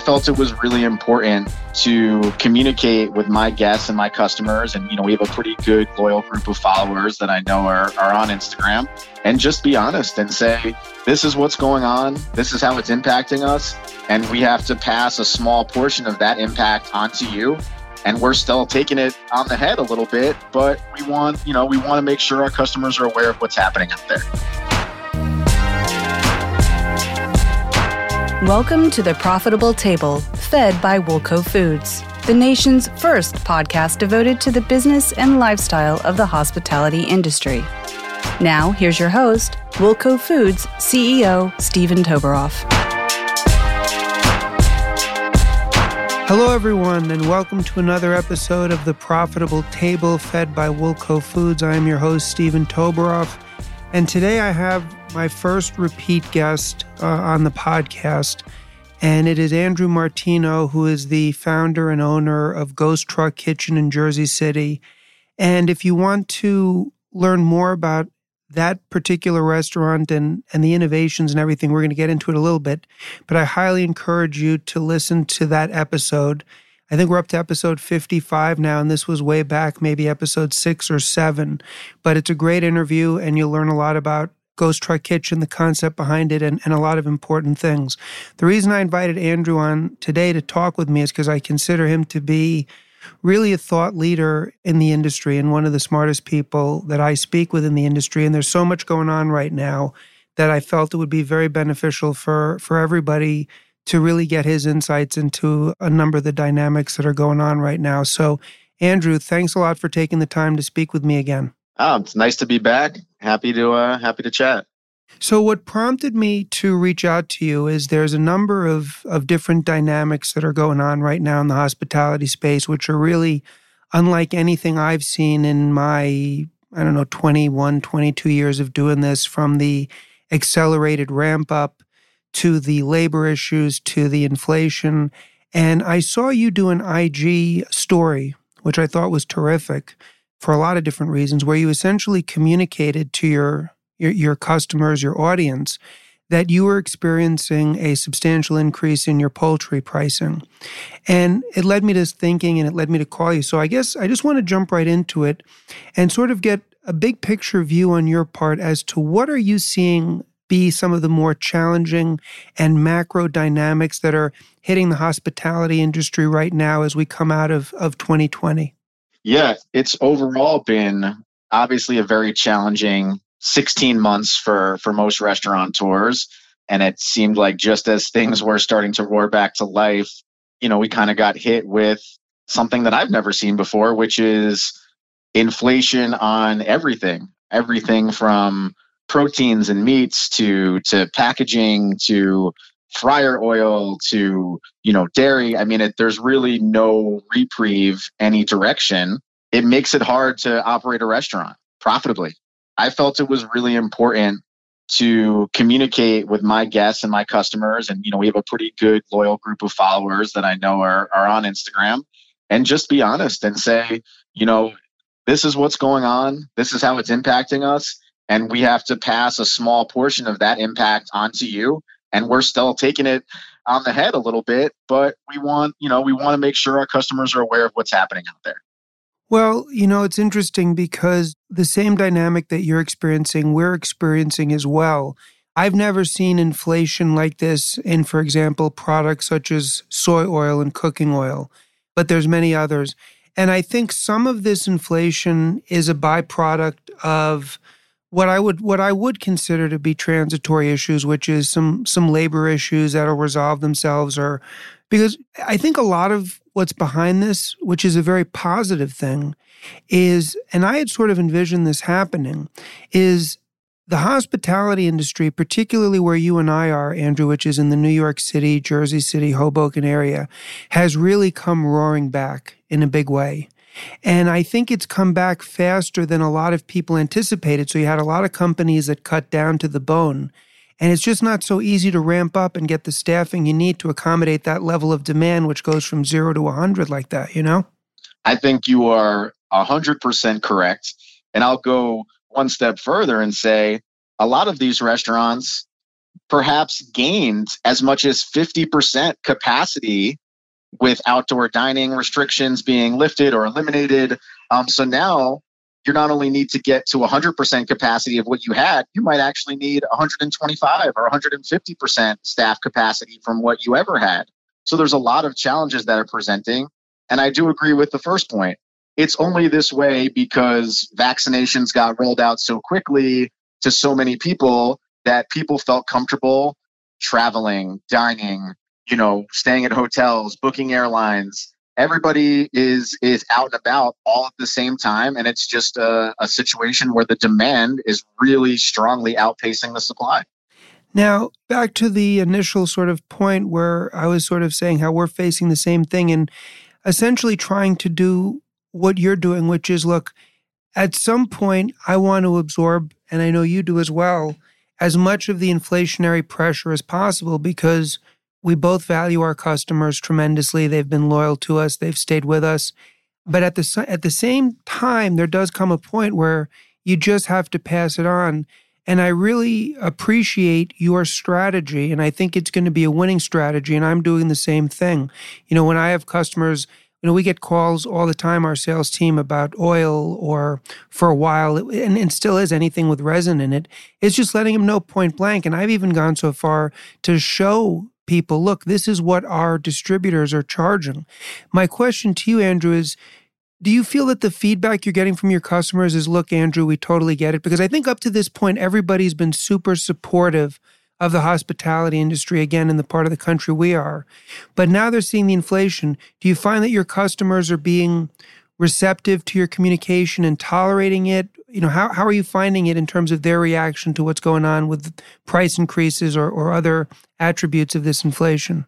felt it was really important to communicate with my guests and my customers. And, you know, we have a pretty good, loyal group of followers that I know are, are on Instagram and just be honest and say, this is what's going on. This is how it's impacting us. And we have to pass a small portion of that impact onto you. And we're still taking it on the head a little bit, but we want, you know, we want to make sure our customers are aware of what's happening out there. Welcome to the Profitable Table, fed by Woolco Foods, the nation's first podcast devoted to the business and lifestyle of the hospitality industry. Now, here's your host, Woolco Foods CEO Steven Toberoff. Hello, everyone, and welcome to another episode of the Profitable Table fed by Woolco Foods. I am your host, Steven Toberoff, and today I have my first repeat guest uh, on the podcast, and it is Andrew Martino, who is the founder and owner of Ghost Truck Kitchen in Jersey City. And if you want to learn more about that particular restaurant and, and the innovations and everything, we're going to get into it a little bit. But I highly encourage you to listen to that episode. I think we're up to episode 55 now, and this was way back, maybe episode six or seven. But it's a great interview, and you'll learn a lot about Ghost Truck Kitchen, the concept behind it, and, and a lot of important things. The reason I invited Andrew on today to talk with me is because I consider him to be really a thought leader in the industry and one of the smartest people that I speak with in the industry. And there's so much going on right now that I felt it would be very beneficial for, for everybody to really get his insights into a number of the dynamics that are going on right now. So, Andrew, thanks a lot for taking the time to speak with me again. Oh, it's nice to be back. Happy to uh, happy to chat. So, what prompted me to reach out to you is there's a number of, of different dynamics that are going on right now in the hospitality space, which are really unlike anything I've seen in my, I don't know, 21, 22 years of doing this from the accelerated ramp up to the labor issues to the inflation. And I saw you do an IG story, which I thought was terrific for a lot of different reasons, where you essentially communicated to your, your, your customers, your audience, that you were experiencing a substantial increase in your poultry pricing. And it led me to thinking and it led me to call you. So I guess I just want to jump right into it and sort of get a big picture view on your part as to what are you seeing be some of the more challenging and macro dynamics that are hitting the hospitality industry right now as we come out of, of 2020? Yeah, it's overall been obviously a very challenging 16 months for for most restaurateurs and it seemed like just as things were starting to roar back to life, you know, we kind of got hit with something that I've never seen before, which is inflation on everything. Everything from proteins and meats to to packaging to fryer oil to you know dairy i mean it, there's really no reprieve any direction. It makes it hard to operate a restaurant profitably. I felt it was really important to communicate with my guests and my customers and you know we have a pretty good loyal group of followers that i know are, are on instagram and just be honest and say you know this is what's going on. This is how it's impacting us and we have to pass a small portion of that impact onto you and we're still taking it on the head a little bit but we want you know we want to make sure our customers are aware of what's happening out there. Well you know it's interesting because the same dynamic that you're experiencing we're experiencing as well. I've never seen inflation like this in for example products such as soy oil and cooking oil but there's many others. And i think some of this inflation is a byproduct of what I would what I would consider to be transitory issues, which is some some labor issues that'll resolve themselves, or because I think a lot of what's behind this, which is a very positive thing, is and I had sort of envisioned this happening, is the hospitality industry, particularly where you and I are, Andrew, which is in the New York City, Jersey City, Hoboken area, has really come roaring back in a big way. And I think it's come back faster than a lot of people anticipated. So you had a lot of companies that cut down to the bone. And it's just not so easy to ramp up and get the staffing you need to accommodate that level of demand, which goes from zero to 100 like that, you know? I think you are 100% correct. And I'll go one step further and say a lot of these restaurants perhaps gained as much as 50% capacity with outdoor dining restrictions being lifted or eliminated. Um, so now you not only need to get to 100% capacity of what you had, you might actually need 125 or 150% staff capacity from what you ever had. So there's a lot of challenges that are presenting. And I do agree with the first point. It's only this way because vaccinations got rolled out so quickly to so many people that people felt comfortable traveling, dining, you know, staying at hotels, booking airlines, everybody is is out and about all at the same time and it's just a, a situation where the demand is really strongly outpacing the supply. Now back to the initial sort of point where i was sort of saying how we're facing the same thing and essentially trying to do what you're doing which is look at some point i want to absorb and i know you do as well as much of the inflationary pressure as possible because we both value our customers tremendously. They've been loyal to us, they've stayed with us. But at the at the same time, there does come a point where you just have to pass it on. And I really appreciate your strategy. And I think it's going to be a winning strategy. And I'm doing the same thing. You know, when I have customers, you know, we get calls all the time, our sales team, about oil or for a while, and, and still is anything with resin in it. It's just letting them know point blank. And I've even gone so far to show people, look, this is what our distributors are charging. My question to you, Andrew, is do you feel that the feedback you're getting from your customers is, look, Andrew, we totally get it? Because I think up to this point, everybody's been super supportive of the hospitality industry, again, in the part of the country we are. But now they're seeing the inflation. Do you find that your customers are being receptive to your communication and tolerating it? You know, how, how are you finding it in terms of their reaction to what's going on with price increases or, or other attributes of this inflation?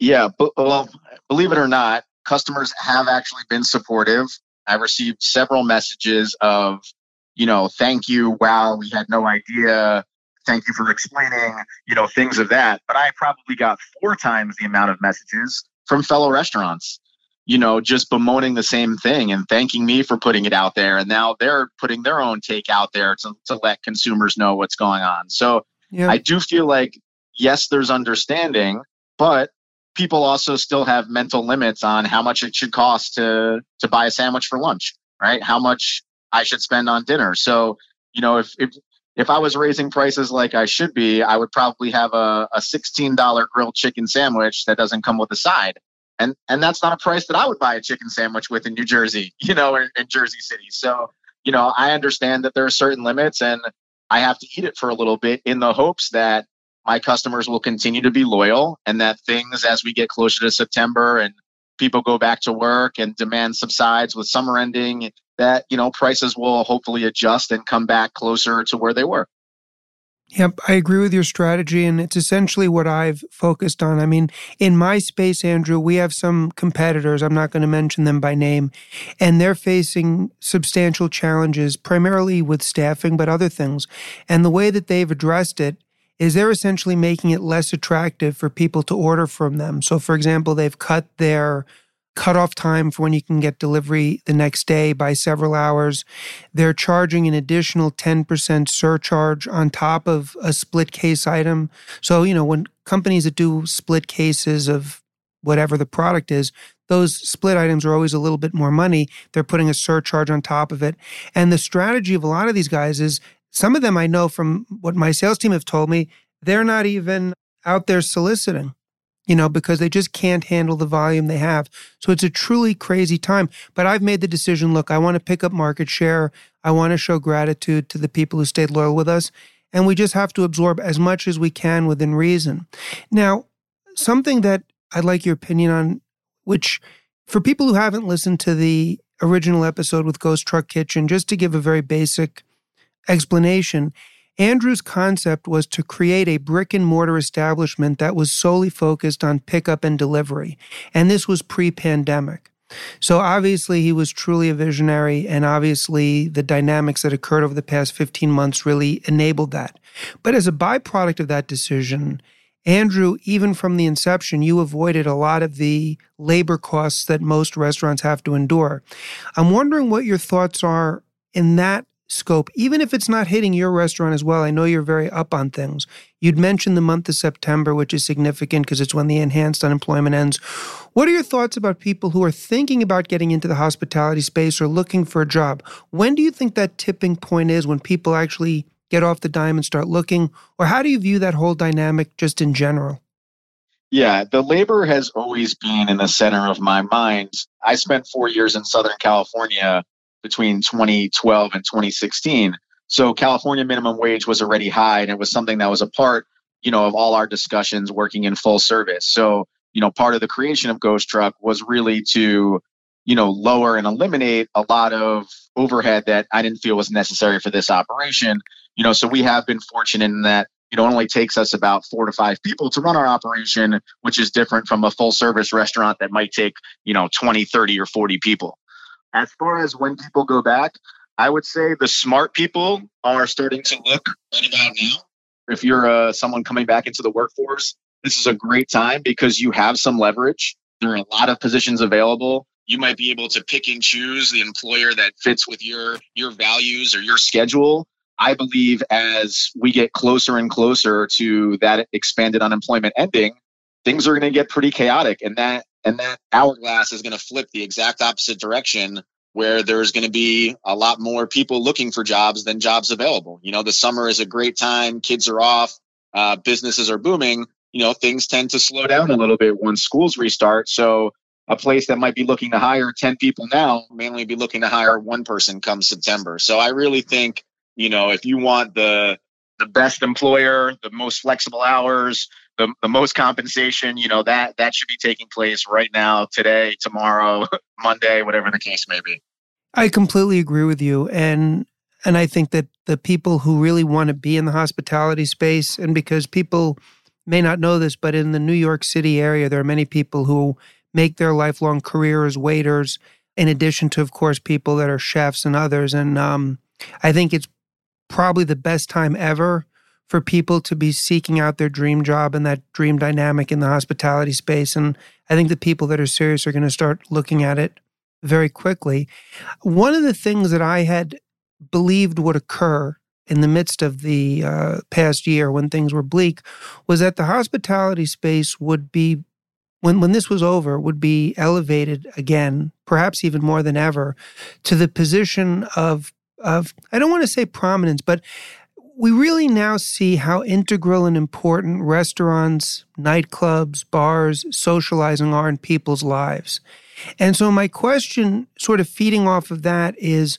Yeah, but well, believe it or not, customers have actually been supportive. I received several messages of, you know, thank you, wow, we had no idea, thank you for explaining, you know, things of that. But I probably got four times the amount of messages from fellow restaurants you know, just bemoaning the same thing and thanking me for putting it out there. And now they're putting their own take out there to, to let consumers know what's going on. So yeah. I do feel like, yes, there's understanding, but people also still have mental limits on how much it should cost to to buy a sandwich for lunch, right? How much I should spend on dinner. So, you know, if if if I was raising prices like I should be, I would probably have a, a $16 grilled chicken sandwich that doesn't come with a side and and that's not a price that I would buy a chicken sandwich with in New Jersey, you know, or in Jersey City. So, you know, I understand that there are certain limits, and I have to eat it for a little bit in the hopes that my customers will continue to be loyal, and that things as we get closer to September and people go back to work and demand subsides with summer ending, that you know prices will hopefully adjust and come back closer to where they were. Yep, I agree with your strategy, and it's essentially what I've focused on. I mean, in my space, Andrew, we have some competitors, I'm not going to mention them by name, and they're facing substantial challenges, primarily with staffing, but other things. And the way that they've addressed it is they're essentially making it less attractive for people to order from them. So, for example, they've cut their cutoff time for when you can get delivery the next day by several hours. They're charging an additional 10% surcharge on top of a split case item. So, you know, when companies that do split cases of whatever the product is, those split items are always a little bit more money. They're putting a surcharge on top of it. And the strategy of a lot of these guys is some of them I know from what my sales team have told me, they're not even out there soliciting you know, because they just can't handle the volume they have. So it's a truly crazy time. But I've made the decision look, I want to pick up market share. I want to show gratitude to the people who stayed loyal with us. And we just have to absorb as much as we can within reason. Now, something that I'd like your opinion on, which for people who haven't listened to the original episode with Ghost Truck Kitchen, just to give a very basic explanation, Andrew's concept was to create a brick and mortar establishment that was solely focused on pickup and delivery. And this was pre pandemic. So obviously, he was truly a visionary, and obviously, the dynamics that occurred over the past 15 months really enabled that. But as a byproduct of that decision, Andrew, even from the inception, you avoided a lot of the labor costs that most restaurants have to endure. I'm wondering what your thoughts are in that scope, even if it's not hitting your restaurant as well. I know you're very up on things. You'd mentioned the month of September, which is significant because it's when the enhanced unemployment ends. What are your thoughts about people who are thinking about getting into the hospitality space or looking for a job? When do you think that tipping point is when people actually get off the dime and start looking? Or how do you view that whole dynamic just in general? Yeah, the labor has always been in the center of my mind. I spent four years in Southern California between 2012 and 2016. So California minimum wage was already high and it was something that was a part, you know, of all our discussions working in full service. So, you know, part of the creation of Ghost Truck was really to, you know, lower and eliminate a lot of overhead that I didn't feel was necessary for this operation. You know, so we have been fortunate in that you know, it only takes us about four to five people to run our operation, which is different from a full service restaurant that might take, you know, 20, 30 or 40 people. As far as when people go back, I would say the smart people are starting to look right about now. If you're uh, someone coming back into the workforce, this is a great time because you have some leverage. There are a lot of positions available. You might be able to pick and choose the employer that fits with your your values or your schedule. I believe as we get closer and closer to that expanded unemployment ending, things are going to get pretty chaotic and that and that hourglass is going to flip the exact opposite direction where there's going to be a lot more people looking for jobs than jobs available. You know, the summer is a great time, kids are off, uh, businesses are booming. You know, things tend to slow down a little bit when schools restart. So, a place that might be looking to hire 10 people now may only be looking to hire one person come September. So, I really think, you know, if you want the the best employer, the most flexible hours, the, the most compensation, you know, that that should be taking place right now, today, tomorrow, Monday, whatever the case may be. I completely agree with you. And and I think that the people who really want to be in the hospitality space, and because people may not know this, but in the New York City area, there are many people who make their lifelong career as waiters, in addition to, of course, people that are chefs and others. And um, I think it's probably the best time ever for people to be seeking out their dream job and that dream dynamic in the hospitality space. And I think the people that are serious are going to start looking at it very quickly. One of the things that I had believed would occur in the midst of the uh, past year when things were bleak was that the hospitality space would be when when this was over would be elevated again perhaps even more than ever to the position of of I don't want to say prominence but we really now see how integral and important restaurants, nightclubs, bars, socializing are in people's lives. And so, my question, sort of feeding off of that, is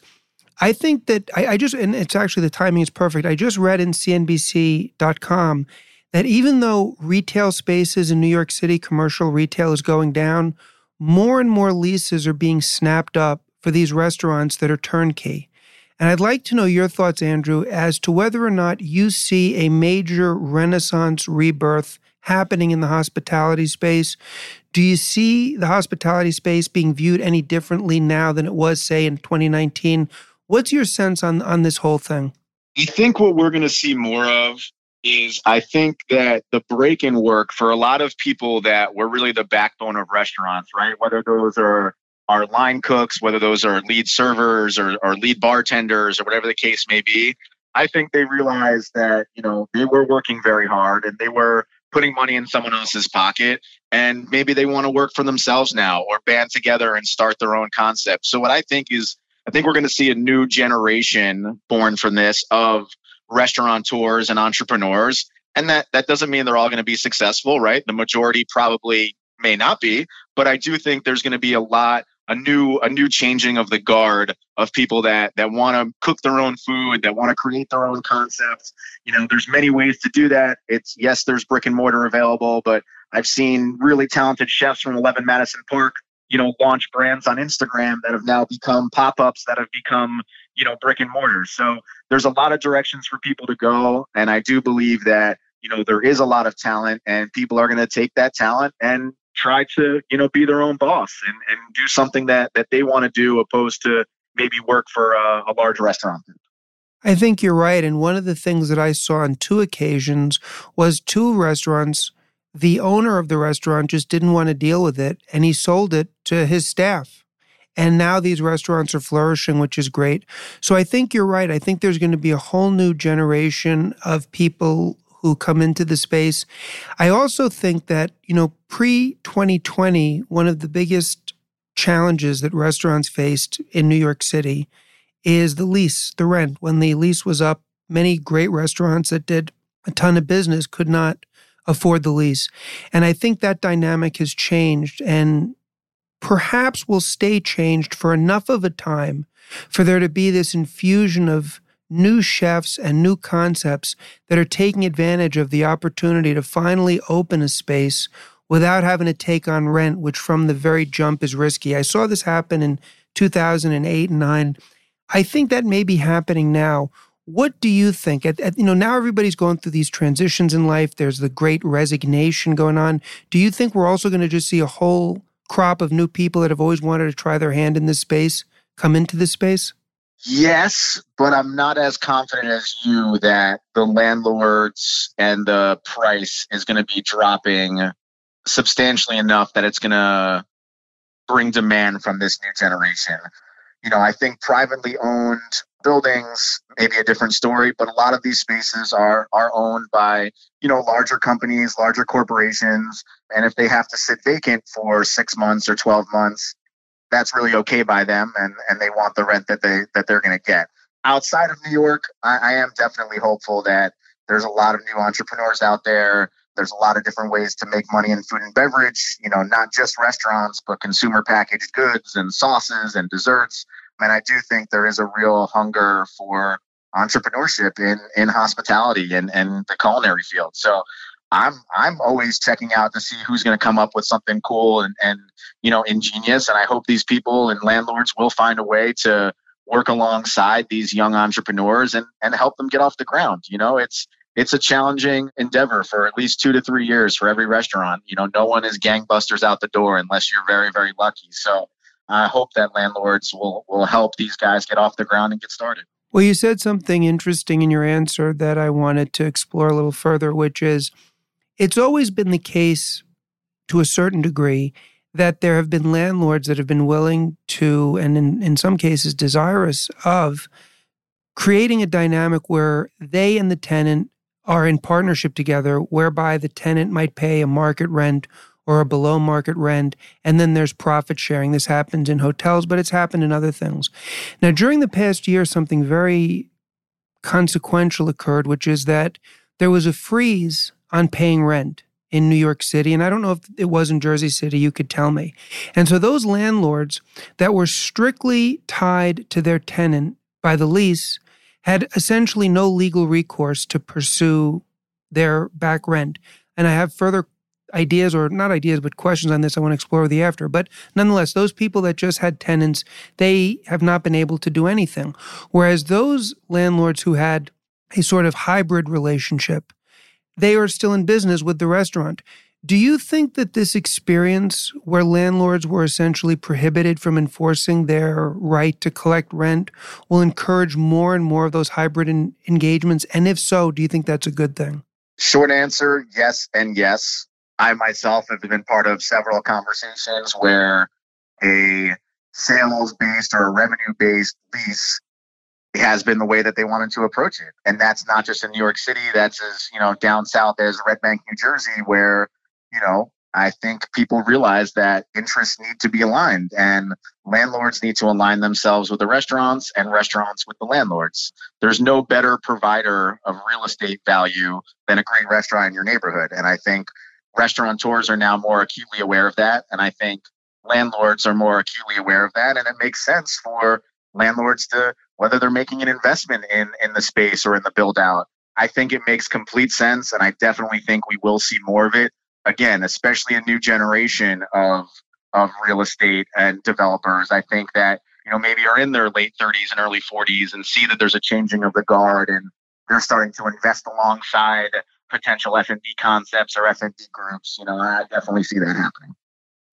I think that I, I just, and it's actually the timing is perfect. I just read in CNBC.com that even though retail spaces in New York City, commercial retail is going down, more and more leases are being snapped up for these restaurants that are turnkey. And I'd like to know your thoughts, Andrew, as to whether or not you see a major renaissance rebirth happening in the hospitality space. Do you see the hospitality space being viewed any differently now than it was, say, in 2019? What's your sense on, on this whole thing? I think what we're going to see more of is I think that the break in work for a lot of people that were really the backbone of restaurants, right? Whether those are our line cooks, whether those are lead servers or, or lead bartenders or whatever the case may be, I think they realized that, you know, they were working very hard and they were putting money in someone else's pocket and maybe they want to work for themselves now or band together and start their own concept. So what I think is I think we're going to see a new generation born from this of restaurateurs and entrepreneurs and that that doesn't mean they're all going to be successful, right? The majority probably may not be, but I do think there's going to be a lot a new a new changing of the guard of people that that want to cook their own food that want to create their own concepts. You know there's many ways to do that. It's yes there's brick and mortar available but i've seen really talented chefs from 11 madison park you know launch brands on instagram that have now become pop-ups that have become you know brick and mortar. So there's a lot of directions for people to go and i do believe that you know there is a lot of talent and people are going to take that talent and try to you know be their own boss and, and do something that that they want to do opposed to maybe work for a, a large restaurant I think you're right. And one of the things that I saw on two occasions was two restaurants. The owner of the restaurant just didn't want to deal with it and he sold it to his staff. And now these restaurants are flourishing, which is great. So I think you're right. I think there's going to be a whole new generation of people who come into the space. I also think that, you know, pre 2020, one of the biggest challenges that restaurants faced in New York City is the lease, the rent. When the lease was up, many great restaurants that did a ton of business could not afford the lease. And I think that dynamic has changed and perhaps will stay changed for enough of a time for there to be this infusion of new chefs and new concepts that are taking advantage of the opportunity to finally open a space without having to take on rent, which from the very jump is risky. I saw this happen in 2008 and 9. I think that may be happening now what do you think? At, at, you know, now everybody's going through these transitions in life. There's the great resignation going on. Do you think we're also going to just see a whole crop of new people that have always wanted to try their hand in this space come into this space? Yes, but I'm not as confident as you that the landlords and the price is going to be dropping substantially enough that it's going to bring demand from this new generation. You know, I think privately owned buildings, maybe a different story, but a lot of these spaces are are owned by, you know, larger companies, larger corporations, and if they have to sit vacant for 6 months or 12 months, that's really okay by them and and they want the rent that they that they're going to get. Outside of New York, I, I am definitely hopeful that there's a lot of new entrepreneurs out there. There's a lot of different ways to make money in food and beverage, you know, not just restaurants, but consumer packaged goods and sauces and desserts. And I do think there is a real hunger for entrepreneurship in in hospitality and and the culinary field. So I'm I'm always checking out to see who's going to come up with something cool and and you know ingenious. And I hope these people and landlords will find a way to work alongside these young entrepreneurs and and help them get off the ground. You know, it's it's a challenging endeavor for at least two to three years for every restaurant. You know, no one is gangbusters out the door unless you're very very lucky. So I hope that landlords will will help these guys get off the ground and get started. Well, you said something interesting in your answer that I wanted to explore a little further, which is it's always been the case to a certain degree that there have been landlords that have been willing to, and in, in some cases desirous of, creating a dynamic where they and the tenant are in partnership together, whereby the tenant might pay a market rent or a below market rent. And then there's profit sharing. This happens in hotels, but it's happened in other things. Now, during the past year, something very consequential occurred, which is that there was a freeze on paying rent in New York City. And I don't know if it was in Jersey City, you could tell me. And so those landlords that were strictly tied to their tenant by the lease had essentially no legal recourse to pursue their back rent. And I have further ideas or not ideas, but questions on this I want to explore with you after. But nonetheless, those people that just had tenants, they have not been able to do anything. Whereas those landlords who had a sort of hybrid relationship, they are still in business with the restaurant. Do you think that this experience where landlords were essentially prohibited from enforcing their right to collect rent will encourage more and more of those hybrid engagements? And if so, do you think that's a good thing? Short answer yes and yes. I myself have been part of several conversations where a sales based or a revenue based lease has been the way that they wanted to approach it. And that's not just in New York City, that's as, you know, down south as Red Bank, New Jersey, where, you know, I think people realize that interests need to be aligned and landlords need to align themselves with the restaurants and restaurants with the landlords. There's no better provider of real estate value than a great restaurant in your neighborhood. And I think restaurateurs are now more acutely aware of that. And I think landlords are more acutely aware of that. And it makes sense for landlords to, whether they're making an investment in, in the space or in the build out, I think it makes complete sense. And I definitely think we will see more of it. Again, especially a new generation of, of real estate and developers. I think that, you know, maybe are in their late 30s and early 40s and see that there's a changing of the guard and they're starting to invest alongside potential F&B concepts or F&B groups. You know, I definitely see that happening.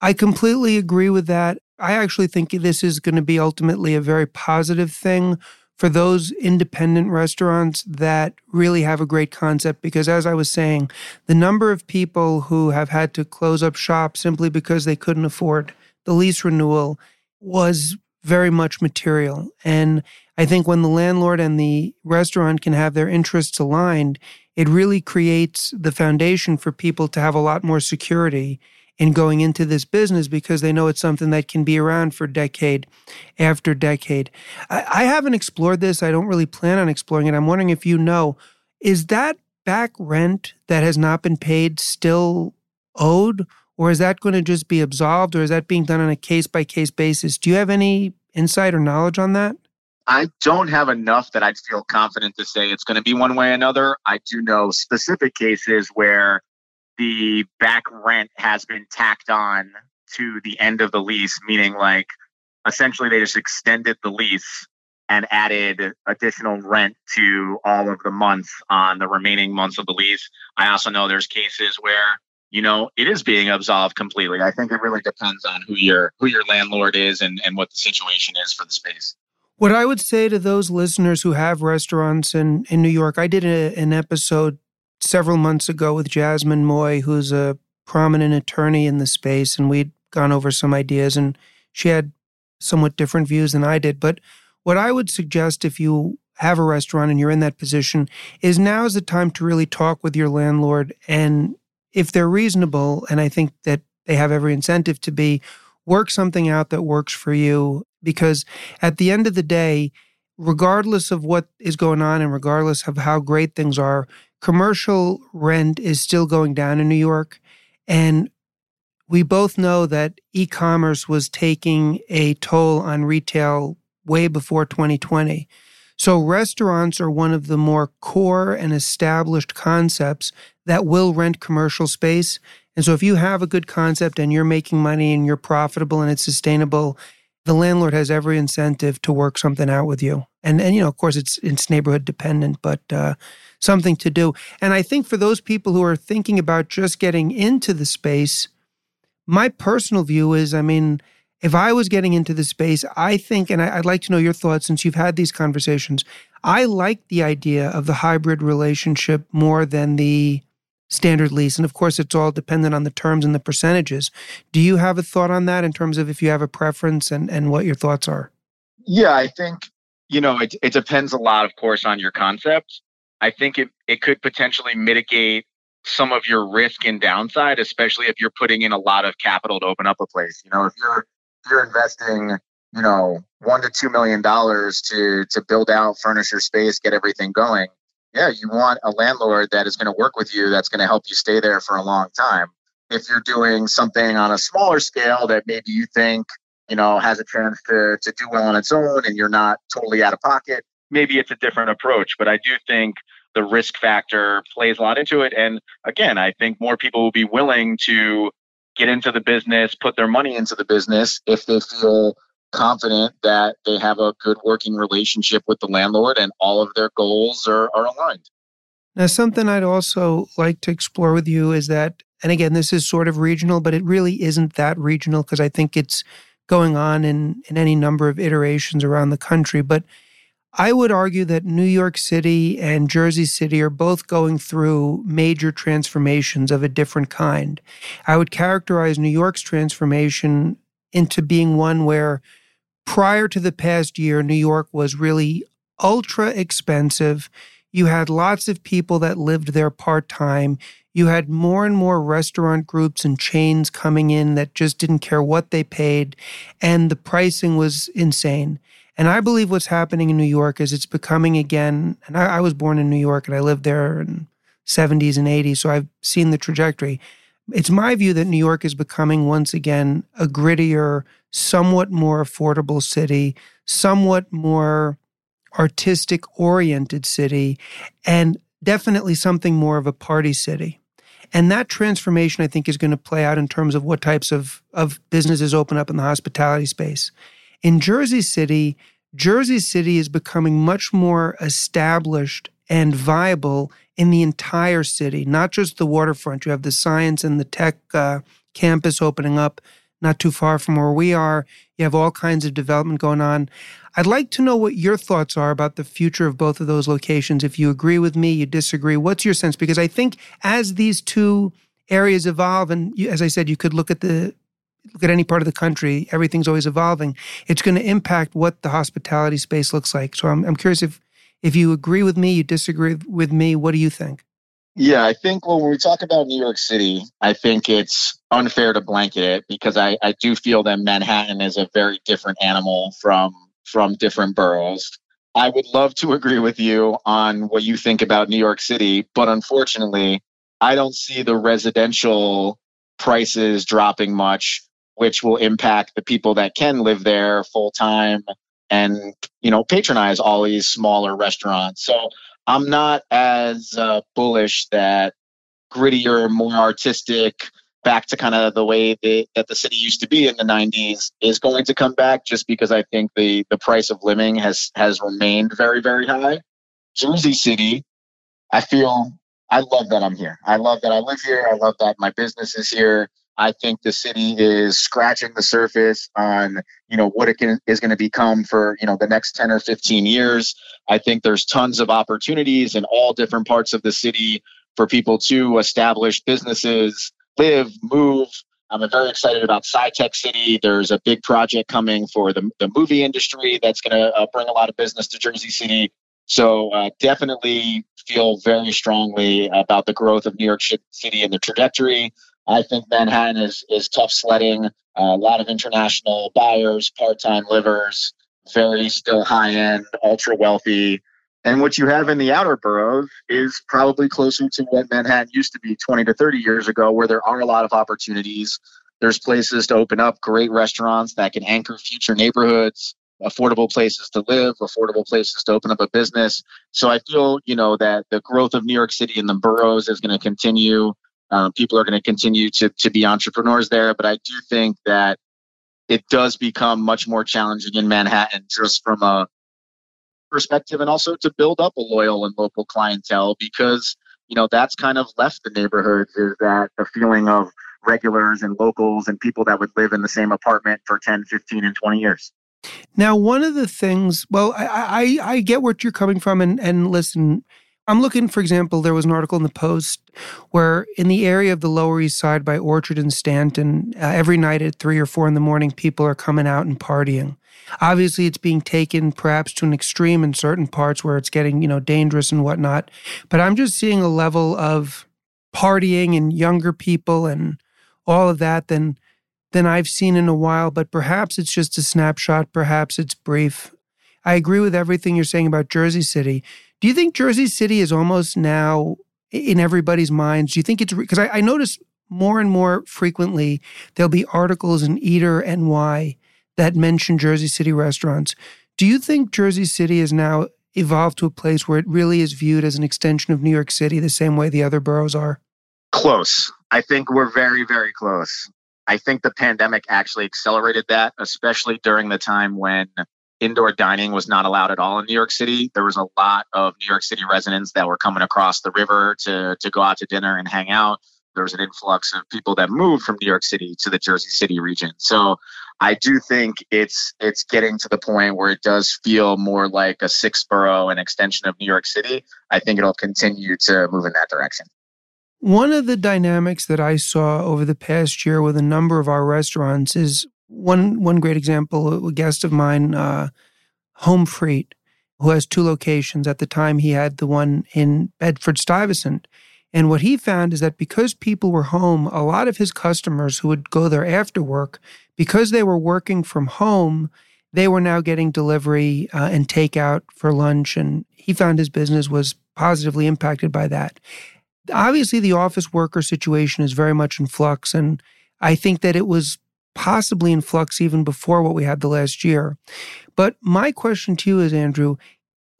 I completely agree with that. I actually think this is going to be ultimately a very positive thing for those independent restaurants that really have a great concept. Because as I was saying, the number of people who have had to close up shop simply because they couldn't afford the lease renewal was very much material. And I think when the landlord and the restaurant can have their interests aligned, it really creates the foundation for people to have a lot more security in going into this business because they know it's something that can be around for decade after decade. I, I haven't explored this. I don't really plan on exploring it. I'm wondering if you know, is that back rent that has not been paid still owed? Or is that going to just be absolved or is that being done on a case by case basis? Do you have any insight or knowledge on that? I don't have enough that I'd feel confident to say it's going to be one way or another. I do know specific cases where the back rent has been tacked on to the end of the lease, meaning like essentially they just extended the lease and added additional rent to all of the months on the remaining months of the lease. I also know there's cases where you know it is being absolved completely. I think it really depends on who your who your landlord is and and what the situation is for the space. What I would say to those listeners who have restaurants in, in New York, I did a, an episode several months ago with Jasmine Moy, who's a prominent attorney in the space, and we'd gone over some ideas, and she had somewhat different views than I did. But what I would suggest if you have a restaurant and you're in that position is now is the time to really talk with your landlord. And if they're reasonable, and I think that they have every incentive to be, work something out that works for you because at the end of the day, regardless of what is going on and regardless of how great things are, commercial rent is still going down in New York. And we both know that e commerce was taking a toll on retail way before 2020. So, restaurants are one of the more core and established concepts that will rent commercial space. And so, if you have a good concept and you're making money and you're profitable and it's sustainable the landlord has every incentive to work something out with you. And and you know, of course, it's it's neighborhood dependent, but uh, something to do. And I think for those people who are thinking about just getting into the space, my personal view is, I mean, if I was getting into the space, I think, and I, would like to know your thoughts since you've had these conversations. I like the idea of the hybrid relationship more than the standard lease. And of course, it's all dependent on the terms and the percentages. Do you have a thought on that in terms of if you have a preference and, and what your thoughts are? Yeah, I think, you know, it, it depends a lot, of course, on your concept. I think it, it could potentially mitigate some of your risk and downside, especially if you're putting in a lot of capital to open up a place. You know, if you're if you're investing, you know, one to two million dollars to to build out, furnish your space, get everything going, yeah, you want a landlord that is going to work with you, that's going to help you stay there for a long time. If you're doing something on a smaller scale that maybe you think, you know, has a chance to, to do well on its own and you're not totally out of pocket, maybe it's a different approach. But I do think the risk factor plays a lot into it. And again, I think more people will be willing to get into the business, put their money into the business if they feel confident that they have a good working relationship with the landlord and all of their goals are, are aligned. Now, something I'd also like to explore with you is that, and again, this is sort of regional, but it really isn't that regional because I think it's going on in, in any number of iterations around the country. But I would argue that New York City and Jersey City are both going through major transformations of a different kind. I would characterize New York's transformation into being one where prior to the past year, New York was really ultra expensive. You had lots of people that lived there part time. You had more and more restaurant groups and chains coming in that just didn't care what they paid. And the pricing was insane. And I believe what's happening in New York is it's becoming again, and I, I was born in New York and I lived there in 70s and 80s, so I've seen the trajectory. It's my view that New York is becoming once again a grittier, somewhat more affordable city, somewhat more artistic oriented city, and definitely something more of a party city. And that transformation, I think, is going to play out in terms of what types of, of businesses open up in the hospitality space. In Jersey City, Jersey City is becoming much more established and viable in the entire city, not just the waterfront. You have the science and the tech uh, campus opening up not too far from where we are. You have all kinds of development going on. I'd like to know what your thoughts are about the future of both of those locations. If you agree with me, you disagree, what's your sense? Because I think as these two areas evolve, and you, as I said, you could look at the look at any part of the country, everything's always evolving. It's going to impact what the hospitality space looks like. So I'm, I'm curious if if you agree with me, you disagree with me. What do you think? Yeah, I think when we talk about New York City, I think it's unfair to blanket it because I, I do feel that Manhattan is a very different animal from from different boroughs. I would love to agree with you on what you think about New York City, but unfortunately, I don't see the residential prices dropping much, which will impact the people that can live there full time and you know patronize all these smaller restaurants. So I'm not as uh, bullish that grittier, more artistic, back to kind of the way they, that the city used to be in the 90s is going to come back just because I think the the price of living has has remained very very high. Jersey City, I feel I love that I'm here. I love that I live here. I love that my business is here. I think the city is scratching the surface on, you know, what it can, is going to become for, you know, the next 10 or 15 years. I think there's tons of opportunities in all different parts of the city for people to establish businesses, live, move. I'm very excited about SciTech Scity. There's a big project coming for the, the movie industry that's going to uh, bring a lot of business to Jersey City. So uh, definitely feel very strongly about the growth of New York City and the trajectory. I think Manhattan is is tough sledding. Uh, a lot of international buyers, part time livers, very still high end, ultra wealthy. And what you have in the outer boroughs is probably closer to what Manhattan used to be 20 to 30 years ago, where there are a lot of opportunities. There's places to open up great restaurants that can anchor future neighborhoods, affordable places to live, affordable places to open up a business. So I feel, you know, that the growth of New York City in the boroughs is going to continue. Um, people are going to continue to to be entrepreneurs there, but I do think that it does become much more challenging in Manhattan just from a perspective and also to build up a loyal and local clientele because you know that's kind of left the neighborhoods is that a feeling of regulars and locals and people that would live in the same apartment for 10 15 and 20 years. Now one of the things well i i, I get what you're coming from and and listen I'm looking, for example, there was an article in the Post where in the area of the Lower East Side by Orchard and Stanton, uh, every night at three or four in the morning, people are coming out and partying. Obviously, it's being taken perhaps to an extreme in certain parts where it's getting, you know, dangerous and whatnot. But I'm just seeing a level of partying and younger people and all of that than than I've seen in a while. But perhaps it's just a snapshot. Perhaps it's brief. I agree with everything you're saying about Jersey City. Do you think Jersey City is almost now in everybody's minds? Do you think it's because I, I notice more and more frequently there'll be articles in Eater NY that mention Jersey City restaurants. Do you think Jersey City is now evolved to a place where it really is viewed as an extension of New York City the same way the other boroughs are? Close. I think we're very, very close. I think the pandemic actually accelerated that, especially during the time when indoor dining was not allowed at all in New York City. There was a lot of New York City residents that were coming across the river to to go out to dinner and hang out. There was an influx of people that moved from New York City to the Jersey City region. So I do think it's it's getting to the point where it does feel more like a six borough an extension of New York City. I think it'll continue to move in that direction. One of the dynamics that I saw over the past year with a number of our restaurants is one one great example, a guest of mine, uh, Home Freit, who has two locations. At the time, he had the one in Bedford Stuyvesant. And what he found is that because people were home, a lot of his customers who would go there after work, because they were working from home, they were now getting delivery uh, and takeout for lunch. And he found his business was positively impacted by that. Obviously, the office worker situation is very much in flux. And I think that it was possibly in flux even before what we had the last year. But my question to you is, Andrew,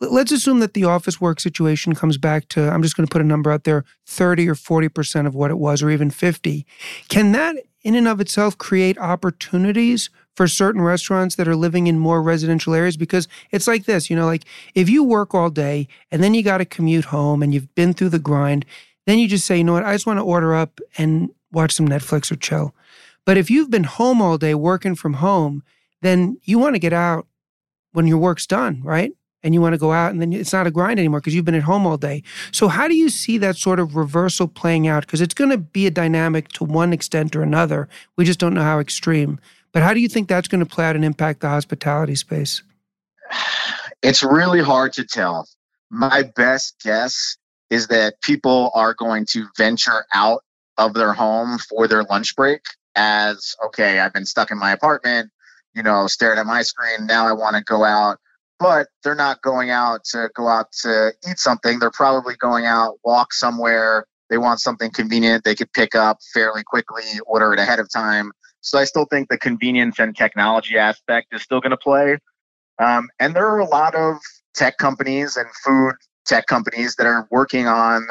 let's assume that the office work situation comes back to, I'm just going to put a number out there, 30 or 40% of what it was, or even 50. Can that in and of itself create opportunities for certain restaurants that are living in more residential areas? Because it's like this, you know, like if you work all day and then you got to commute home and you've been through the grind, then you just say, you know what, I just want to order up and watch some Netflix or chill. But if you've been home all day working from home, then you want to get out when your work's done, right? and you want to go out and then it's not a grind anymore because you've been at home all day. So how do you see that sort of reversal playing out? Because it's going to be a dynamic to one extent or another. We just don't know how extreme. But how do you think that's going to play out and impact the hospitality space? It's really hard to tell. My best guess is that people are going to venture out of their home for their lunch break as okay, I've been stuck in my apartment, you know, staring at my screen. Now I want to go out but they're not going out to go out to eat something. They're probably going out, walk somewhere. They want something convenient they could pick up fairly quickly, order it ahead of time. So I still think the convenience and technology aspect is still going to play. Um, and there are a lot of tech companies and food tech companies that are working on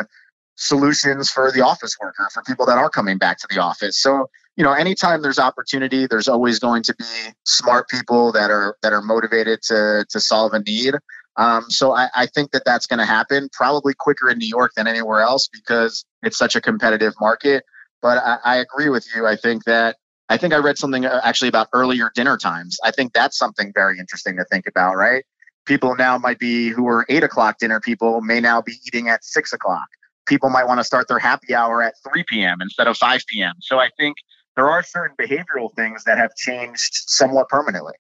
solutions for the office worker, for people that are coming back to the office. So you know anytime there's opportunity there's always going to be smart people that are that are motivated to to solve a need. Um, so I, I think that that's going to happen probably quicker in new york than anywhere else because it's such a competitive market. But I, I agree with you. I think that i think i read something uh, actually about earlier dinner times. I think that's something very interesting to think about right? People now might be who are eight o'clock dinner people may now be eating at six o'clock. People might want to start their happy hour at 3 p.m instead of 5 p.m so i think there are certain behavioral things that have changed somewhat permanently.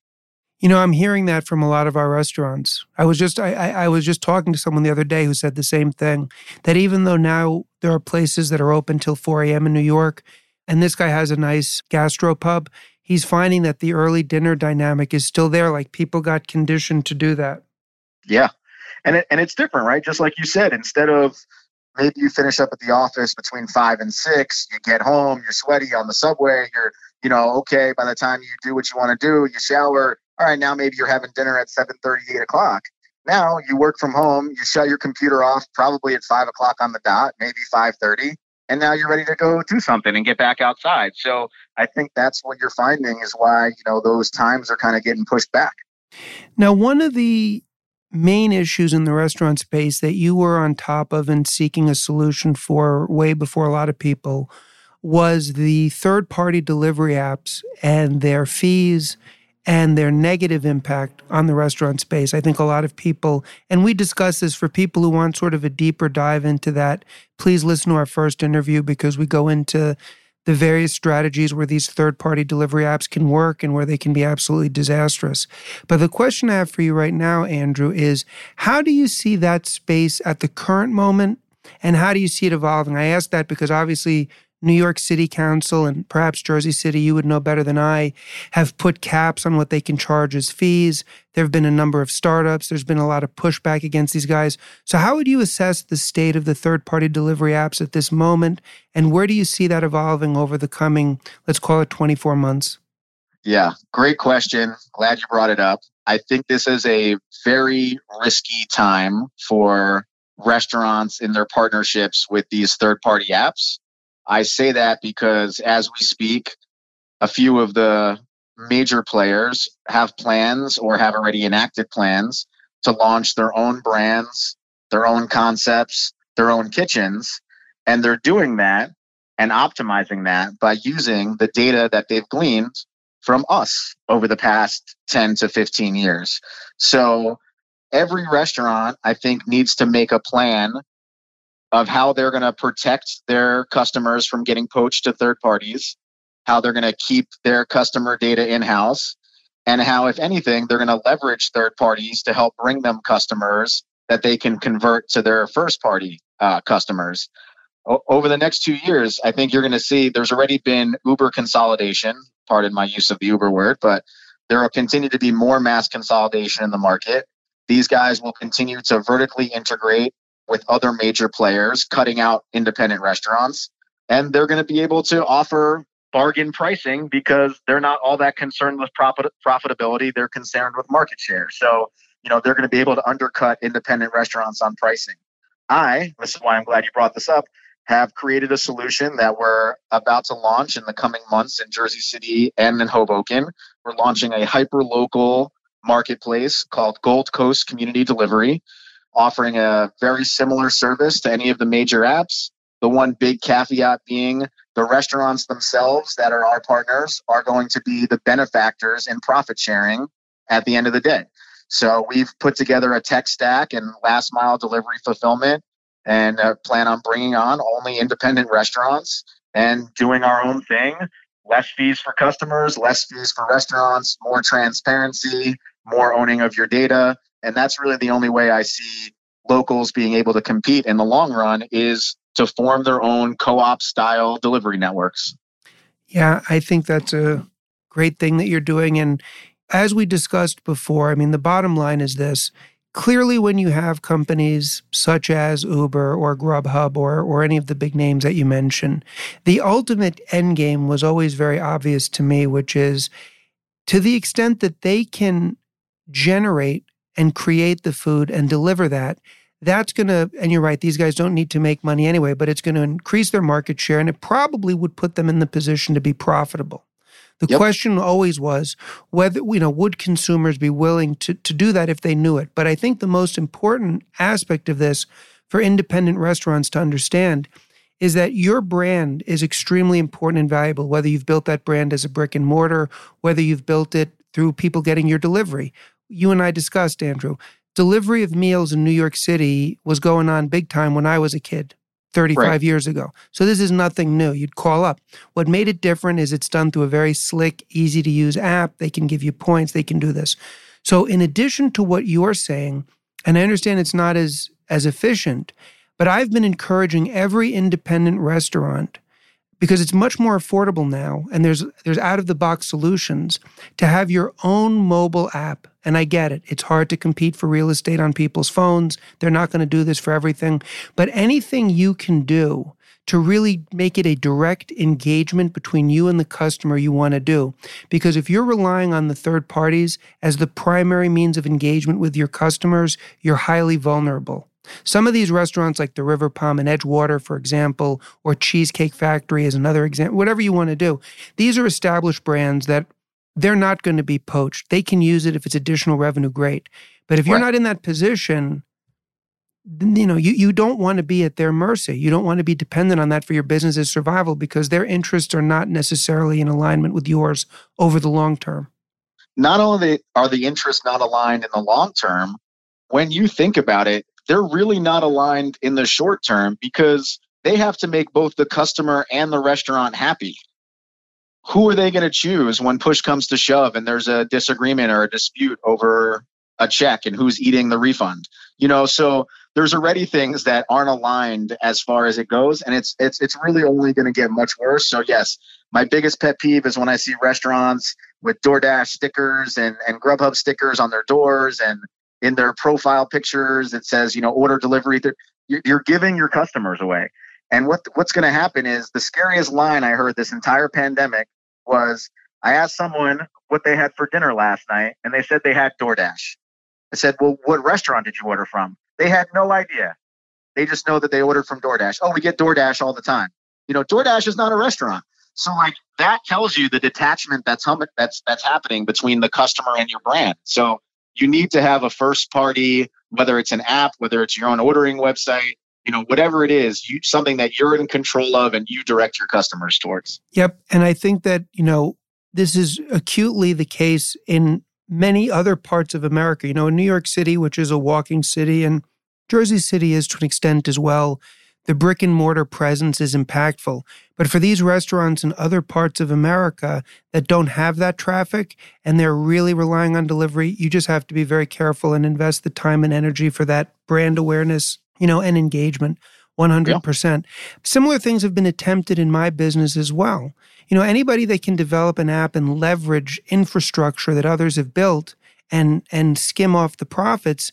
You know, I'm hearing that from a lot of our restaurants. I was just I, I, I was just talking to someone the other day who said the same thing. That even though now there are places that are open till 4 a.m. in New York, and this guy has a nice gastropub, he's finding that the early dinner dynamic is still there. Like people got conditioned to do that. Yeah, and it, and it's different, right? Just like you said, instead of maybe you finish up at the office between five and six you get home you're sweaty on the subway you're you know okay by the time you do what you want to do you shower all right now maybe you're having dinner at 7 8 o'clock. Now you work from home you shut your computer off probably at 5 o'clock on the dot maybe 5.30 and now you're ready to go do something and get back outside. So i think that's what you're finding is why you know those times are kind of getting pushed back. Now one of the main issues in the restaurant space that you were on top of and seeking a solution for way before a lot of people was the third party delivery apps and their fees and their negative impact on the restaurant space. I think a lot of people, and we discuss this for people who want sort of a deeper dive into that. Please listen to our first interview because we go into the various strategies where these third party delivery apps can work and where they can be absolutely disastrous. But the question I have for you right now, Andrew, is how do you see that space at the current moment and how do you see it evolving? I ask that because obviously New York City Council and perhaps Jersey City, you would know better than I, have put caps on what they can charge as fees. There have been a number of startups. There's been a lot of pushback against these guys. So, how would you assess the state of the third party delivery apps at this moment? And where do you see that evolving over the coming, let's call it 24 months? Yeah, great question. Glad you brought it up. I think this is a very risky time for restaurants in their partnerships with these third party apps I say that because as we speak, a few of the major players have plans or have already enacted plans to launch their own brands, their own concepts, their own kitchens. And they're doing that and optimizing that by using the data that they've gleaned from us over the past 10 to 15 years. So every restaurant, I think, needs to make a plan of how they're going to protect their customers from getting poached to third parties, how they're going to keep their customer data in house, and how, if anything, they're going to leverage third parties to help bring them customers that they can convert to their first party uh, customers. O- over the next two years, I think you're going to see there's already been Uber consolidation, pardon my use of the Uber word, but there will continue to be more mass consolidation in the market. These guys will continue to vertically integrate with other major players, cutting out independent restaurants. And they're going to be able to offer bargain pricing because they're not all that concerned with profit, profitability. They're concerned with market share. So, you know, they're going to be able to undercut independent restaurants on pricing. I, this is why I'm glad you brought this up, have created a solution that we're about to launch in the coming months in Jersey City and in Hoboken. We're launching a hyper local marketplace called Gold Coast Community Delivery offering a very similar service to any of the major apps. The one big caveat being the restaurants themselves that are our partners are going to be the benefactors in profit sharing at the end of the day. So we've put together a tech stack and last mile delivery fulfillment and uh, plan on bringing on only independent restaurants and doing our own thing. Less fees for customers, less fees for restaurants, more transparency, more owning of your data. And that's really the only way I see locals being able to compete in the long run is to form their own co-op style delivery networks. Yeah, I think that's a great thing that you're doing and as we discussed before, I mean the bottom line is this clearly when you have companies such as Uber or Grubhub or or any of the big names that you mentioned, the ultimate end game was always very obvious to me, which is to the extent that they can generate and create the food and deliver that, that's going to, and you're right, these guys don't need to make money anyway, but it's going to increase their market share and it probably would put them in the position to be profitable. The yep. question always was whether, you know, would consumers be willing to, to do that if they knew it? But I think the most important aspect of this for independent restaurants to understand is that your brand is extremely important and valuable, whether you've built that brand as a brick and mortar, whether you've built it through people getting your delivery. You and I discussed, Andrew, delivery of meals in New York City was going on big time when I was a kid. 35 right. years ago. So this is nothing new. You'd call up. What made it different is it's done through a very slick, easy to use app. They can give you points, they can do this. So in addition to what you're saying, and I understand it's not as as efficient, but I've been encouraging every independent restaurant because it's much more affordable now and there's there's out of the box solutions to have your own mobile app. And I get it. It's hard to compete for real estate on people's phones. They're not going to do this for everything. But anything you can do to really make it a direct engagement between you and the customer you want to do. Because if you're relying on the third parties as the primary means of engagement with your customers you're highly vulnerable some of these restaurants, like the River Palm and Edgewater, for example, or Cheesecake Factory is another example, whatever you want to do, these are established brands that they're not going to be poached. They can use it if it's additional revenue, great. But if you're right. not in that position, you know, you, you don't want to be at their mercy. You don't want to be dependent on that for your business's survival because their interests are not necessarily in alignment with yours over the long term. Not only are the interests not aligned in the long term, when you think about it, they're really not aligned in the short term because they have to make both the customer and the restaurant happy. Who are they going to choose when push comes to shove and there's a disagreement or a dispute over a check and who's eating the refund? You know, so there's already things that aren't aligned as far as it goes and it's it's it's really only going to get much worse. So yes, my biggest pet peeve is when I see restaurants with DoorDash stickers and and Grubhub stickers on their doors and in their profile pictures it says you know order delivery you're giving your customers away. And what what's going to happen is the scariest line i heard this entire pandemic was i asked someone what they had for dinner last night and they said they had DoorDash. I said well what restaurant did you order from? They had no idea. They just know that they ordered from DoorDash. Oh we get DoorDash all the time. You know DoorDash is not a restaurant. So like that tells you the detachment that's hum- that's that's happening between the customer and your brand. So you need to have a first party, whether it's an app, whether it's your own ordering website, you know, whatever it is, you, something that you're in control of and you direct your customers towards. Yep. And I think that, you know, this is acutely the case in many other parts of America. You know, in New York City, which is a walking city, and Jersey City is to an extent as well, the brick and mortar presence is impactful. But for these restaurants in other parts of America that don't have that traffic and they're really relying on delivery, you just have to be very careful and invest the time and energy for that brand awareness, you know, and engagement. 100%. Yeah. Similar things have been attempted in my business as well. You know, anybody that can develop an app and leverage infrastructure that others have built and and skim off the profits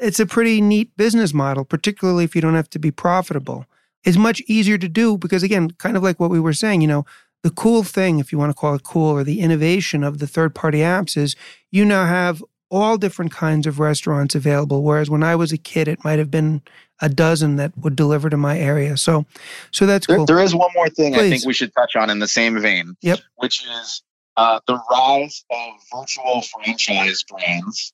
it's a pretty neat business model, particularly if you don't have to be profitable. It's much easier to do because, again, kind of like what we were saying, you know, the cool thing, if you want to call it cool, or the innovation of the third party apps is you now have all different kinds of restaurants available. Whereas when I was a kid, it might have been a dozen that would deliver to my area. So, so that's cool. there, there is one more thing Please. I think we should touch on in the same vein. Yep. Which is uh, the rise of virtual franchise brands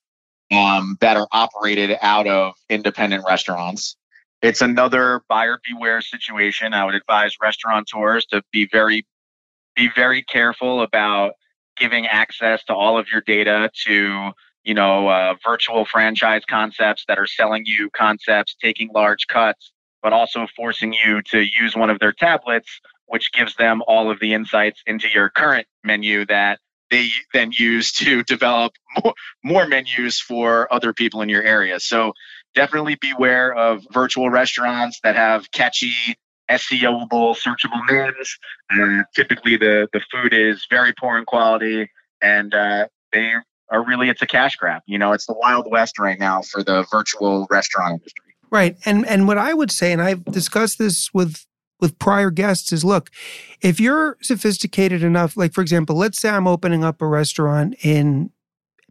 um, that are operated out of independent restaurants. It's another buyer beware situation. I would advise restaurateurs to be very be very careful about giving access to all of your data to you know, uh, virtual franchise concepts that are selling you concepts, taking large cuts, but also forcing you to use one of their tablets, which gives them all of the insights into your current menu that they then use to develop more, more menus for other people in your area. So definitely beware of virtual restaurants that have catchy SEOable, searchable names. Uh, typically, the the food is very poor in quality, and uh, they are really it's a cash grab. You know, it's the wild west right now for the virtual restaurant industry. Right, and and what I would say, and I've discussed this with with prior guests, is look, if you're sophisticated enough, like for example, let's say I'm opening up a restaurant in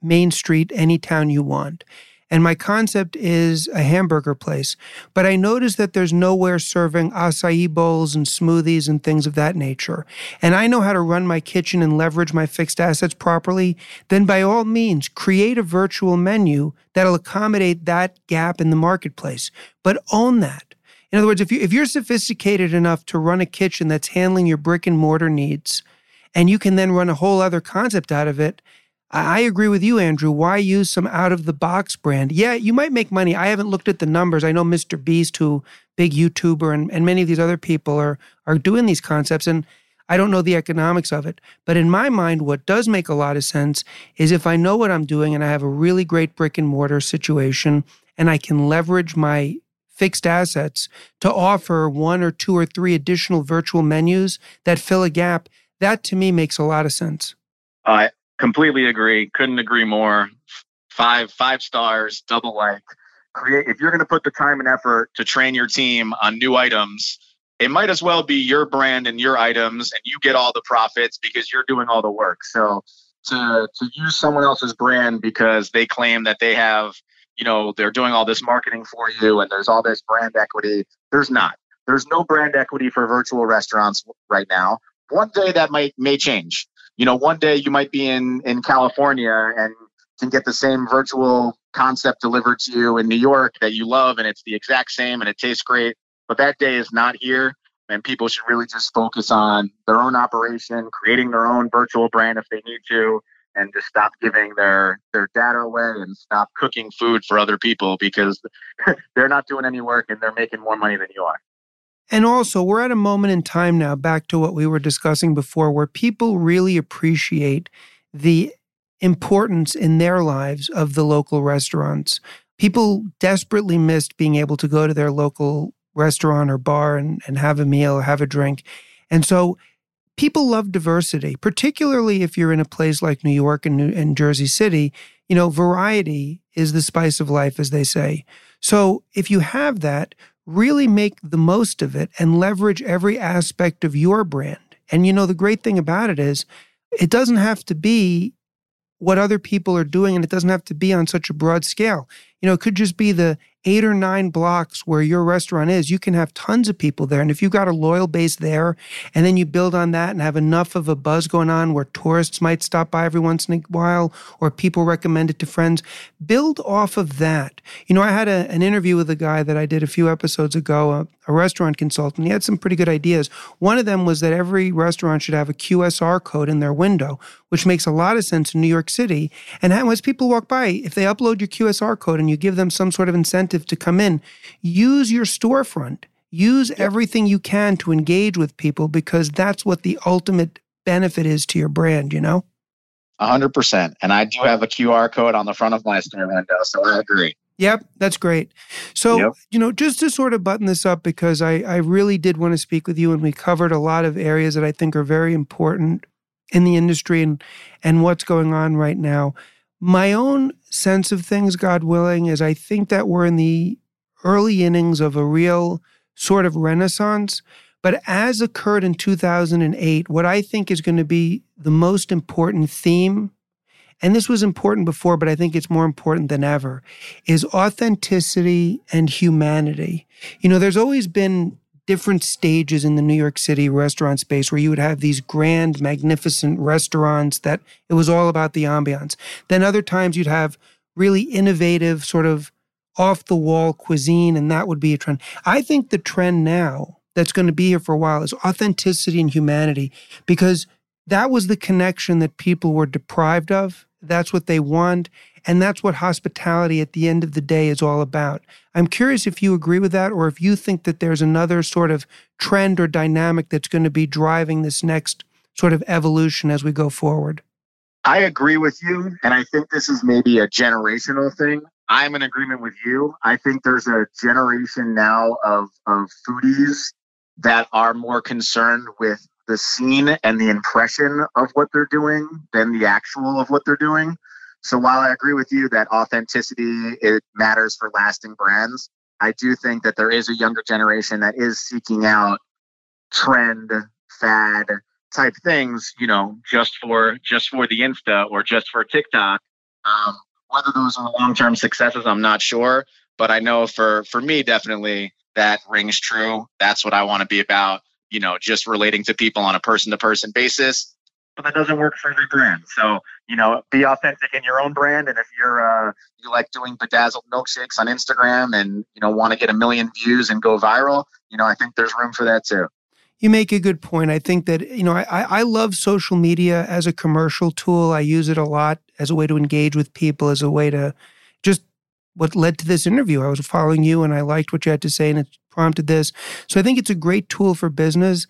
Main Street, any town you want and my concept is a hamburger place. But I notice that there's nowhere serving acai bowls and smoothies and things of that nature. And I know how to run my kitchen and leverage my fixed assets properly. Then by all means, create a virtual menu that'll accommodate that gap in the marketplace. But own that. In other words, if, you, if you're sophisticated enough to run a kitchen that's handling your brick and mortar needs, and you can then run a whole other concept out of it, I agree with you, Andrew. Why use some out of the box brand? Yeah, you might make money. I haven't looked at the numbers. I know Mr. Beast, who big YouTuber, and, and many of these other people are are doing these concepts, and I don't know the economics of it. But in my mind, what does make a lot of sense is if I know what I'm doing and I have a really great brick and mortar situation, and I can leverage my fixed assets to offer one or two or three additional virtual menus that fill a gap. That to me makes a lot of sense. I completely agree. Couldn't agree more. Five five stars, double like. Create if you're going to put the time and effort to train your team on new items, it might as well be your brand and your items, and you get all the profits because you're doing all the work. So to to use someone else's brand because they claim that they have, you know, they're doing all this marketing for you and there's all this brand equity. There's not. There's no brand equity for virtual restaurants right now. One day that might may change you know, one day you might be in in California and can get the same virtual concept delivered to you in New York that you love and it's the exact same and it tastes great. But that day is not here. And people should really just focus on their own operation, creating their own virtual brand if they need to, and just stop giving their their data away and stop cooking food for other people because they're not doing any work and they're making more money than you are. And also, we're at a moment in time now, back to what we were discussing before, where people really appreciate the importance in their lives of the local restaurants. People desperately missed being able to go to their local restaurant or bar and, and have a meal have a drink. And so people love diversity, particularly if you're in a place like New York and, New, and Jersey City. You know, variety is the spice of life, as they say. So if you have that, really make the most of it and leverage every aspect of your brand. And you know, the great thing about it is it doesn't have to be what other people are doing and it doesn't have to be on such a broad scale. You know, it could just be the eight or nine blocks where your restaurant is, you can have tons of people there. And if you've got a loyal base there, and then you build on that and have enough of a buzz going on where tourists might stop by every once in a while or people recommend it to friends, build off of that. You know, I had a, an interview with a guy that I did a few episodes ago, a, a restaurant consultant. He had some pretty good ideas. One of them was that every restaurant should have a QSR code in their window, which makes a lot of sense in New York City. And as people walk by, if they upload your QSR code and you give them some sort of incentive to come in, use your storefront. Use everything you can to engage with people because that's what the ultimate benefit is to your brand, you know? 100%. And I do have a QR code on the front of my store window, so I agree. Yep, that's great. So, yep. you know, just to sort of button this up, because I, I really did want to speak with you, and we covered a lot of areas that I think are very important in the industry and, and what's going on right now. My own sense of things, God willing, is I think that we're in the early innings of a real sort of renaissance. But as occurred in 2008, what I think is going to be the most important theme, and this was important before, but I think it's more important than ever, is authenticity and humanity. You know, there's always been different stages in the New York City restaurant space where you would have these grand, magnificent restaurants that it was all about the ambiance. Then other times you'd have really innovative, sort of off the wall cuisine, and that would be a trend. I think the trend now that's going to be here for a while is authenticity and humanity because that was the connection that people were deprived of that's what they want. And that's what hospitality at the end of the day is all about. I'm curious if you agree with that or if you think that there's another sort of trend or dynamic that's going to be driving this next sort of evolution as we go forward. I agree with you. And I think this is maybe a generational thing. I'm in agreement with you. I think there's a generation now of, of foodies that are more concerned with the scene and the impression of what they're doing than the actual of what they're doing. So while I agree with you that authenticity it matters for lasting brands, I do think that there is a younger generation that is seeking out trend, fad type things, you know, just for just for the Insta or just for TikTok. Um, whether those are long-term successes, I'm not sure, but I know for for me definitely that rings true. That's what I want to be about, you know, just relating to people on a person-to-person basis but that doesn't work for every brand. So, you know, be authentic in your own brand. And if you're, uh, you like doing bedazzled milkshakes on Instagram and, you know, want to get a million views and go viral, you know, I think there's room for that too. You make a good point. I think that, you know, I, I love social media as a commercial tool. I use it a lot as a way to engage with people, as a way to just what led to this interview. I was following you and I liked what you had to say and it prompted this. So I think it's a great tool for business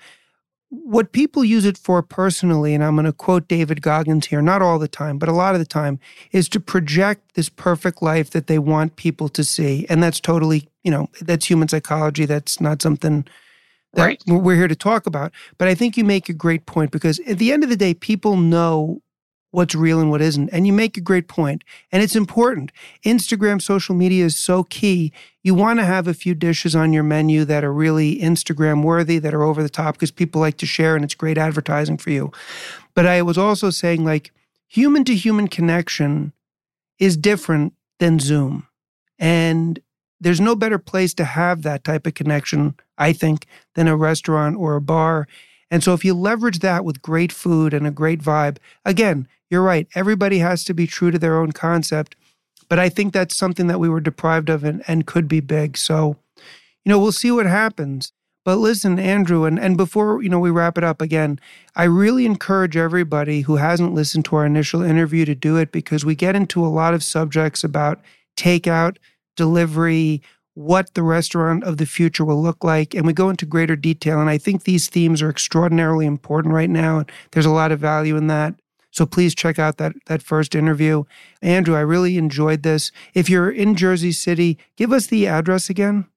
what people use it for personally, and I'm going to quote David Goggins here, not all the time, but a lot of the time, is to project this perfect life that they want people to see. And that's totally, you know, that's human psychology. That's not something that right. we're here to talk about. But I think you make a great point because at the end of the day, people know what's real and what isn't. And you make a great point. point, and it's important. Instagram social media is so key. You want to have a few dishes on your menu that are really Instagram worthy, that are over the top, because people like to share and it's great advertising for you. But I was also saying, like, human to human connection is different than Zoom. And there's no better place to have that type of connection, I think, than a restaurant or a bar. And so if you leverage that with great food and a great vibe, again, you're right. Everybody has to be true to their own concept. But I think that's something that we were deprived of and, and could be big. So, you know, we'll see what happens. But listen, Andrew, and, and before you know we wrap it up again, I really encourage everybody who hasn't listened to our initial interview to do it because we get into a lot of subjects about takeout, delivery, what the restaurant of the future will look like, and we go into greater detail. And I think these themes are extraordinarily important right now, and there's a lot of value in that. So please check out that that first interview. Andrew, I really enjoyed this. If you're in Jersey City, give us the address again.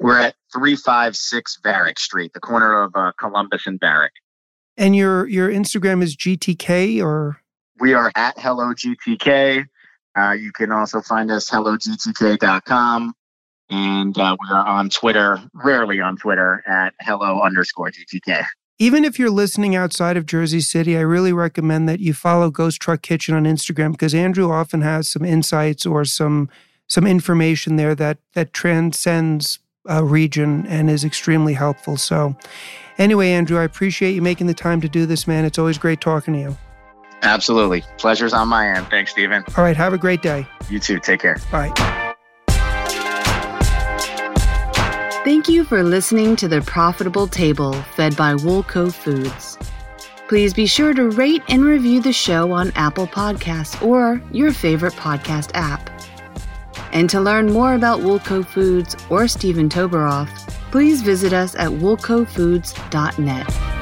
We're at 356 Varick Street, the corner of uh, Columbus and Varick. And your your Instagram is GTK or we are at Hello GTK. Uh, you can also find us hellogtk.com. And uh, we are on Twitter, rarely on Twitter, at hello underscore GTK. Even if you're listening outside of Jersey City, I really recommend that you follow Ghost Truck Kitchen on Instagram because Andrew often has some insights or some some information there that that transcends a region and is extremely helpful. So, anyway, Andrew, I appreciate you making the time to do this, man. It's always great talking to you. Absolutely. Pleasure's on my end. Thanks, Steven. All right. Have a great day. You too. Take care. Bye. Thank you for listening to The Profitable Table, fed by Woolco Foods. Please be sure to rate and review the show on Apple Podcasts or your favorite podcast app. And to learn more about Woolco Foods or Steven Toberoff, please visit us at woolcofoods.net.